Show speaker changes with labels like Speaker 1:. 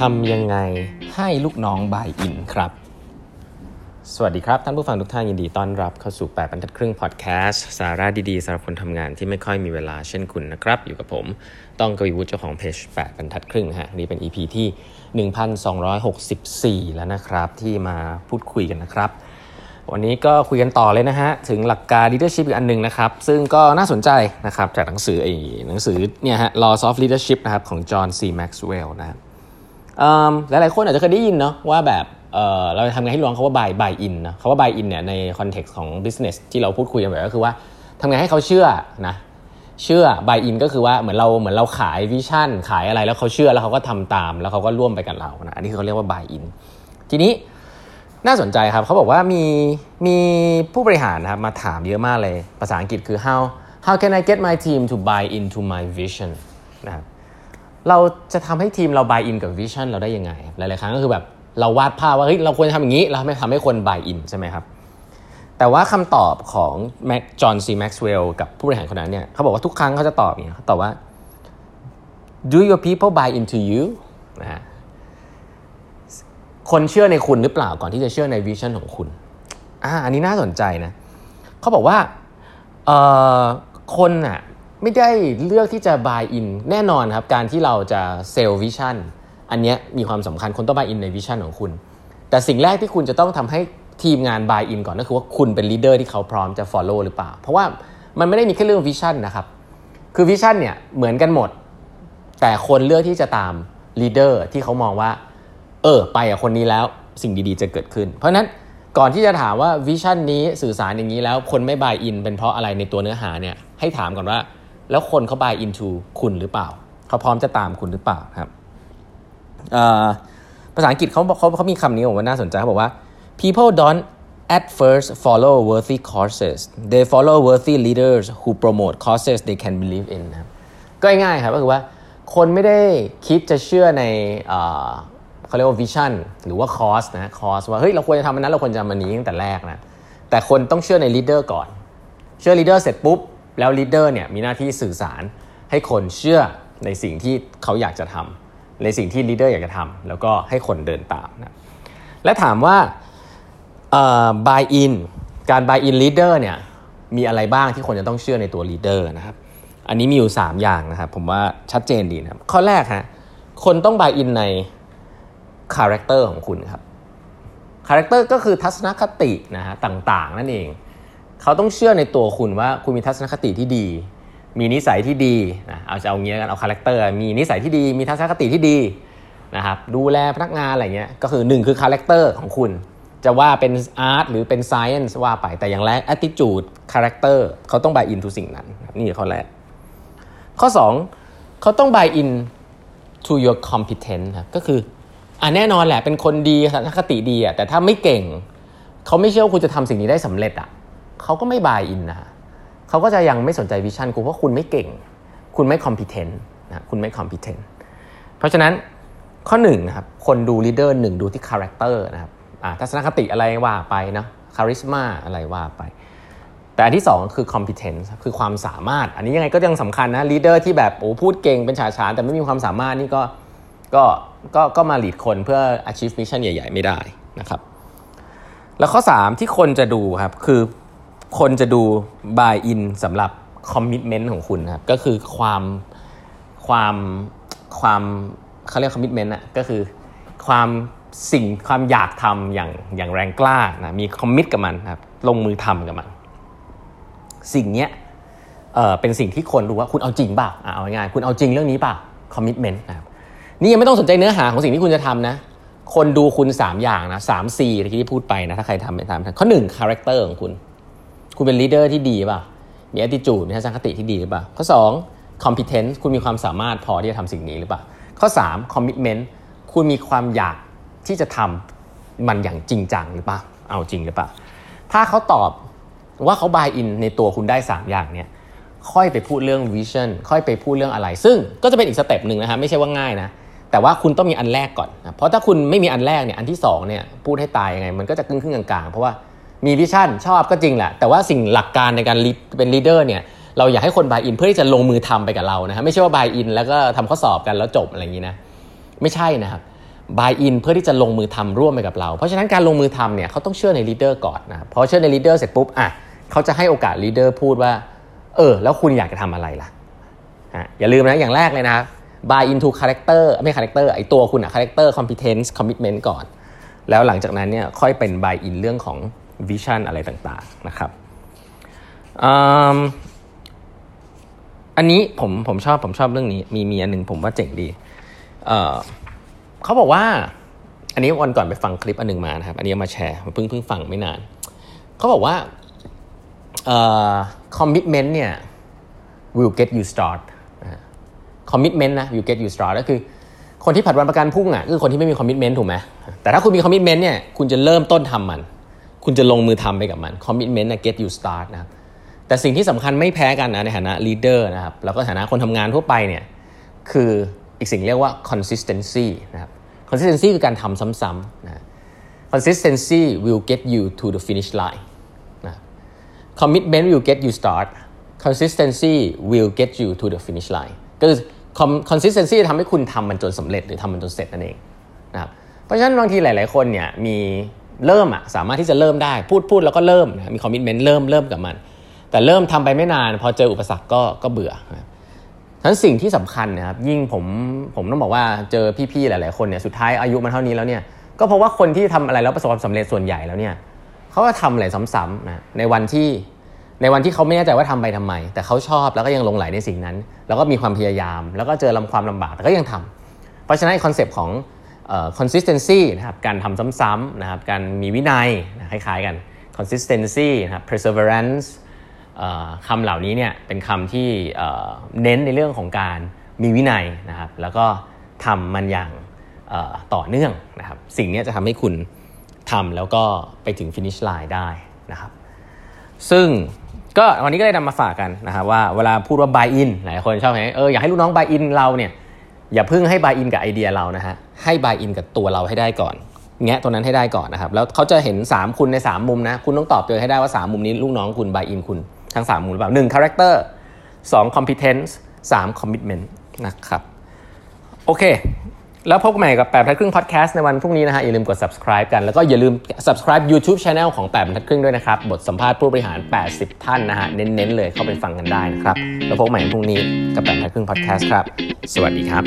Speaker 1: ทำยังไงให้ลูกน้องบายอินครับ สวัสดีครับ ท่านผู้ฟังทุกท่านยินดีต้อนรับเข้าสู่ 8บรรทัดครึ่งพอดแคสต์สาระดีๆสำหรับคนทำงานที่ไม่ค่อยมีเวลาเช่นคุณนะครับ อยู่กับผมต้องกวีวุฒิเจ้าของเพจ8บรรทัดครึ่งฮะนี่เป็น EP ที่ 1264 แล้วนะครับ ที่มาพูดคุยกันนะครับ วันนี้ก็คุยกันต่อเลยนะฮะ ถึงหลักการ leadership อีกอันหนึ่งนะครับ ซึ่งก็น่าสนใจนะครับ จากหนังสือไอ้หนังสือเนี่ยฮะ Laws of Leadership นะครับของ John C. Maxwell นะครับหลาย หลายๆคนอาจจะเคยได้ยินเนาะว่าแบบเเราจะทำไงให้ร้องเขาว่า buy buy in นะเขาว่า buy in เนี่ยในคอนเท็กซ์ของ business ที่เราพูดคุยกันแบบก็คือว่าทำไงให้เขาเชื่อนะเชื่อ buy in ก็คือว่าเหมือนเราเหมือนเราขายวิชั่นขายอะไรแล้วเขาเชื่อแล้วเขาก็ทำตาม แล้วเขาก็ร่วมไปกับเรานะอันนี้เขาเรียกว่า buy in ทีนี้น่าสนใจครับเขาบอกว่ามีมีผู้บริหารนะครับมาถามเยอะมากเลยภาษาอังกฤษคือ how how can I get my team to buy into my vision นะครับ เราจะทำให้ทีมเรา buy in กับ vision เราได้ยังไง หลาย ๆ ครั้งก็คือแบบเราวาดภาพว่าเฮ้ยเราควรจะทำอย่างนี้ เราไม่ทำให้คน buy in ใช่ไหมครับ แต่ว่าคำตอบของจอห์นซีแม็กซ์เวลล์กับผู้บริหารคนนั้นเนี่ยเขาบอกว่าทุกครั้งเขาจะตอบอย่างนี้เขาตอบว่า do your people buy into you นะฮะคนเชื่อในคุณหรือเปล่าก่อนที่จะเชื่อใน vision ของคุณอ่าอันนี้น่าสนใจนะเขาบอกว่าเอ่อคนน่ะ ไม่ได้เลือกที่จะ buy in แน่นอนครับ การที่เราจะ sell vision อันนี้มีความสำคัญคนต้อง buy in ใน vision ของคุณ แต่สิ่งแรกที่คุณจะต้องทำให้ทีมงาน buy in ก่อนก็คือว่าคุณเป็น leader ที่เขาพร้อมจะ follow หรือเปล่า เพราะว่ามันไม่ได้มีแค่เรื่อง vision นะครับ คือ vision เนี่ยเหมือนกันหมด แต่คนเลือกที่จะตาม leader ที่เขามองว่า เออ ไปกับคนนี้แล้วสิ่งดีๆ จะเกิดขึ้น เพราะนั้นก่อนที่จะถามว่า vision นี้สื่อสารอย่างนี้แล้วคนไม่ buy in เป็นเพราะอะไรในตัวเนื้อหาเนี่ยให้ถามก่อนว่า แล้วคนเขา buy into คุณหรือเปล่า เขาพร้อมจะตามคุณหรือเปล่าครับภาษาอังกฤษเขาเขาเขามีคำนี้ผมว่าน่าสนใจเขาบอกว่า people don't at first follow worthy causes they follow worthy leaders who promote causes they can believe in ครับก็ง่ายๆครับก็คือว่าคนไม่ได้คิดจะเชื่อในเขาเรียกว่า vision หรือว่า cause นะ cause ว่าเฮ้ยเราควรจะทำมันนั้นเราควรจะทำมันนี้ตั้งแต่แรกนะแต่คนต้องเชื่อใน leader ก่อน เชื่อ leader เสร็จปุ๊บ แล้ว leader เนี่ยมีหน้าที่สื่อสารให้คนเชื่อในสิ่งที่เขาอยากจะทำในสิ่งที่ leader อยากจะทำแล้วก็ให้คนเดินตามนะและถามว่า buy in การ buy in leader เนี่ยมีอะไรบ้างที่คนจะต้องเชื่อในตัว leader นะครับอันนี้มีอยู่ 3 อย่างนะครับ ผมว่าชัดเจนดีนะครับ ข้อแรกฮะคนต้อง buy in ใน character ของคุณครับ character ก็คือทัศนคตินะฮะต่างๆ นั่นเอง เขาต้องเชื่อในตัวคุณว่าคุณมีทัศนคติที่ดี มีนิสัยที่ดีนะเอาจะเอางี้กันเอา character มีนิสัยที่ดี มีทัศนคติที่ดีนะครับดูแลพนักงานอะไรเงี้ยก็คือ 1 คือ character ของคุณ จะว่าเป็น art หรือเป็น science ว่าไปแต่อย่างแรก attitude character เขาต้อง buy in to สิ่งนั้น นี่ข้อแรก ข้อ 2 เขาต้อง buy in to your competence ครับก็คืออะแน่นอนแหละเป็นคนดีทัศนคติดีอะแต่ถ้าไม่เก่ง เขาไม่เชื่อว่าคุณจะทำสิ่งนี้ได้สำเร็จอะ เขาก็ไม่ buy in นะเขาก็จะยังไม่สนใจ vision คุณเพราะคุณไม่เก่ง คุณไม่ competent นะคุณไม่ competentเพราะฉะนั้นข้อหนึ่งนะครับคนดู leader หนึ่งดูที่ character นะครับทัศนคติอะไรว่าไปนะ charisma อะไรว่าไป แต่อันที่ 2 คือ competence คือความสามารถ อันนี้ยังไงก็ยังสำคัญนะ leader ที่แบบโอ้พูดเก่งเป็นฉะฉานแต่ไม่มีความสามารถนี่ก็ก็ก็ก็มา lead คนเพื่อ achieve mission ใหญ่ ๆ ไม่ได้นะครับ แล้วข้อ 3 ที่คนจะดูครับคือ คนจะดู buy in สำหรับ commitment ของคุณครับก็คือความความความเขาเรียก commitment อะก็คือความสิ่งความอยากทำอย่างอย่างแรงกล้านะมี commit กับมันครับลงมือทำกับมัน สิ่งเนี้ยเออเป็นสิ่งที่คนรู้ว่าคุณเอาจริงเปล่าเอาง่ายคุณเอาจริงเรื่องนี้เปล่า commitment นะครับนี่ยังไม่ต้องสนใจเนื้อหาของสิ่งที่คุณจะทำนะคนดูคุณ 3 อย่างนะสามสี่ที่พูดไปนะถ้าใครทำไปตามข้อหนึ่ง character ของคุณ คุณเป็น leader ที่ดีป่ะ มี attitude มีทัศนคติที่ดีหรือเปล่า ข้อ 2 competence คุณมีความสามารถพอที่จะทำสิ่งนี้หรือเปล่า ข้อ 3 commitment คุณมีความอยากที่จะทำมันอย่างจริงจังหรือเปล่า เอาจริงหรือเปล่า ถ้าเขาตอบว่าเขา buy in ในตัวคุณได้ 3 อย่างเนี้ยค่อยไปพูดเรื่อง vision ค่อยไปพูดเรื่องอะไร ซึ่งก็จะเป็นอีก step หนึ่งนะฮะไม่ใช่ว่าง่ายนะ แต่ว่าคุณต้องมีอันแรกก่อนนะเพราะถ้าคุณไม่มีอันแรกเนี่ยอันที่2เนี่ยพูดให้ตายยังไง มันก็จะครึ่งครึ่งกลางๆ เพราะว่า มี vision ชอบก็จริงแหละ แต่ว่าสิ่งหลักการในการเป็น leader เนี่ยเราอยากให้คน buy in เพื่อที่จะลงมือทำไปกับเรานะฮะไม่ใช่ว่า buy in แล้วก็ทำข้อสอบกันแล้วจบอะไรอย่างนี้นะไม่ใช่นะครับ buy in เพื่อที่จะลงมือทำร่วมไปกับเรา เพราะฉะนั้นการลงมือทำเนี่ยเขาต้องเชื่อใน leader ก่อนนะพอเชื่อใน leader เสร็จปุ๊บอะเขาจะให้โอกาส leader พูดว่า เออ แล้วคุณอยากจะทำอะไรล่ะอย่าลืมนะอย่างแรกเลยนะ buy into character ไม่ character ไอตัวคุณอะ character competence commitment ก่อน แล้วหลังจากนั้นเนี่ยค่อยเป็น buy in เรื่องของ vision อะไรต่างๆนะครับอันนี้ผมผมชอบผมชอบเรื่องนี้ มีมีอันหนึ่งผมว่าเจ๋งดีเเขาบอกว่า อันนี้วันก่อนไปฟังคลิปอันหนึ่งมานะครับ อันนี้มาแชร์เพิ่งเพิ่งฟังไม่นาน เขาบอกว่าเอ่อ commitment เนี่ย will get you start commitment นะ will get you start ก็คือ คนที่ผัดวันประกันพุ่งอะคือคนที่ไม่มี commitment ถูกไหมแต่ถ้าคุณมี commitment เนี่ยคุณจะเริ่มต้นทำมัน คุณจะลงมือทำไปกับมัน commitment นะ get you start นะครับแต่สิ่งที่สำคัญไม่แพ้กันนะในฐานะ leader นะครับแล้วก็ฐานะคนทำงานทั่วไปเนี่ยคืออีกสิ่งเรียกว่า consistency นะครับ consistency คือการทำซ้ำๆนะ consistency will get you to the finish line นะ commitment will get you start consistency will get you to the finish line ก็คือ consistency ทำให้คุณทำมันจนสำเร็จหรือทำมันจนเสร็จนั่นเองนะครับเพราะฉะนั้นบางทีหลาย ๆ คนเนี่ยมี เริ่มอะสามารถที่จะเริ่มได้ พูดพูดแล้วก็เริ่มนะมี commitment เริ่มเริ่มกับมัน แต่เริ่มทำไปไม่นาน พอเจออุปสรรคก็ก็เบื่อทั้นสิ่งที่สำคัญนะครับยิ่งผมผมต้องบอกว่าเจอพี่ๆหลายๆคนเนี่ยสุดท้ายอายุมันเท่านี้แล้วเนี่ยก็เพราะว่าคนที่ทำอะไรแล้วประสบความสำเร็จส่วนใหญ่แล้วเนี่ยเขาก็ทำอะไรซ้ำๆนะในวันที่ในวันที่เขาไม่แน่ใจว่าทำไปทำไม แต่เขาชอบแล้วก็ยังหลงใหลในสิ่งนั้น แล้วก็มีความพยายาม แล้วก็เจอลำความลำบากแต่ก็ยังทำเพราะฉะนั้น concept ของ consistency นะครับการทำซ้ำๆนะครับการมีวินัยนะคล้ายๆกัน consistency นะครับ perseverance คำเหล่านี้เนี่ยเป็นคำที่เน้นในเรื่องของการมีวินัยนะครับแล้วก็ทำมันอย่างต่อเนื่องนะครับสิ่งนี้จะทำให้คุณทำแล้วก็ไปถึง finish line ได้นะครับซึ่งก็วันนี้ก็เลยนำมาฝากกันนะครับว่าเวลาพูดว่า buy in หลายคนชอบไหมเอออยากให้ลูกน้อง buy in เราเนี่ย อย่าเพิ่งให้ buy in กับไอเดียเรานะฮะให้ buy in กับตัวเราให้ได้ก่อนแงะตัวนั้นให้ได้ก่อนนะครับแล้วเขาจะเห็น 3 คุณใน 3 มุมนะคุณต้องตอบตัวให้ได้ว่า 3 มุมนี้ลูกน้องคุณ buy in คุณทั้ง 3 มุมหรือเปล่า1 character 2 competence 3 commitment นต์นะครับโอเค แล้วพบกันใหม่กับแปดบรรทัดครึ่งพอดแคสต์ในวันพรุ่งนี้นะฮะอย่าลืมกด subscribe กัน แล้วก็อย่าลืม subscribe YouTube Channel ของแปดบรรทัดครึ่งด้วยนะครับ บทสัมภาษณ์ผู้บริหาร 80 ท่านนะฮะเน้นๆเลยเข้าไปฟังกันได้นะครับแล้วพบกันใหม่พรุ่งนี้กับแปดบรรทัดครึ่งพอดแคสต์ครับ สวัสดีครับ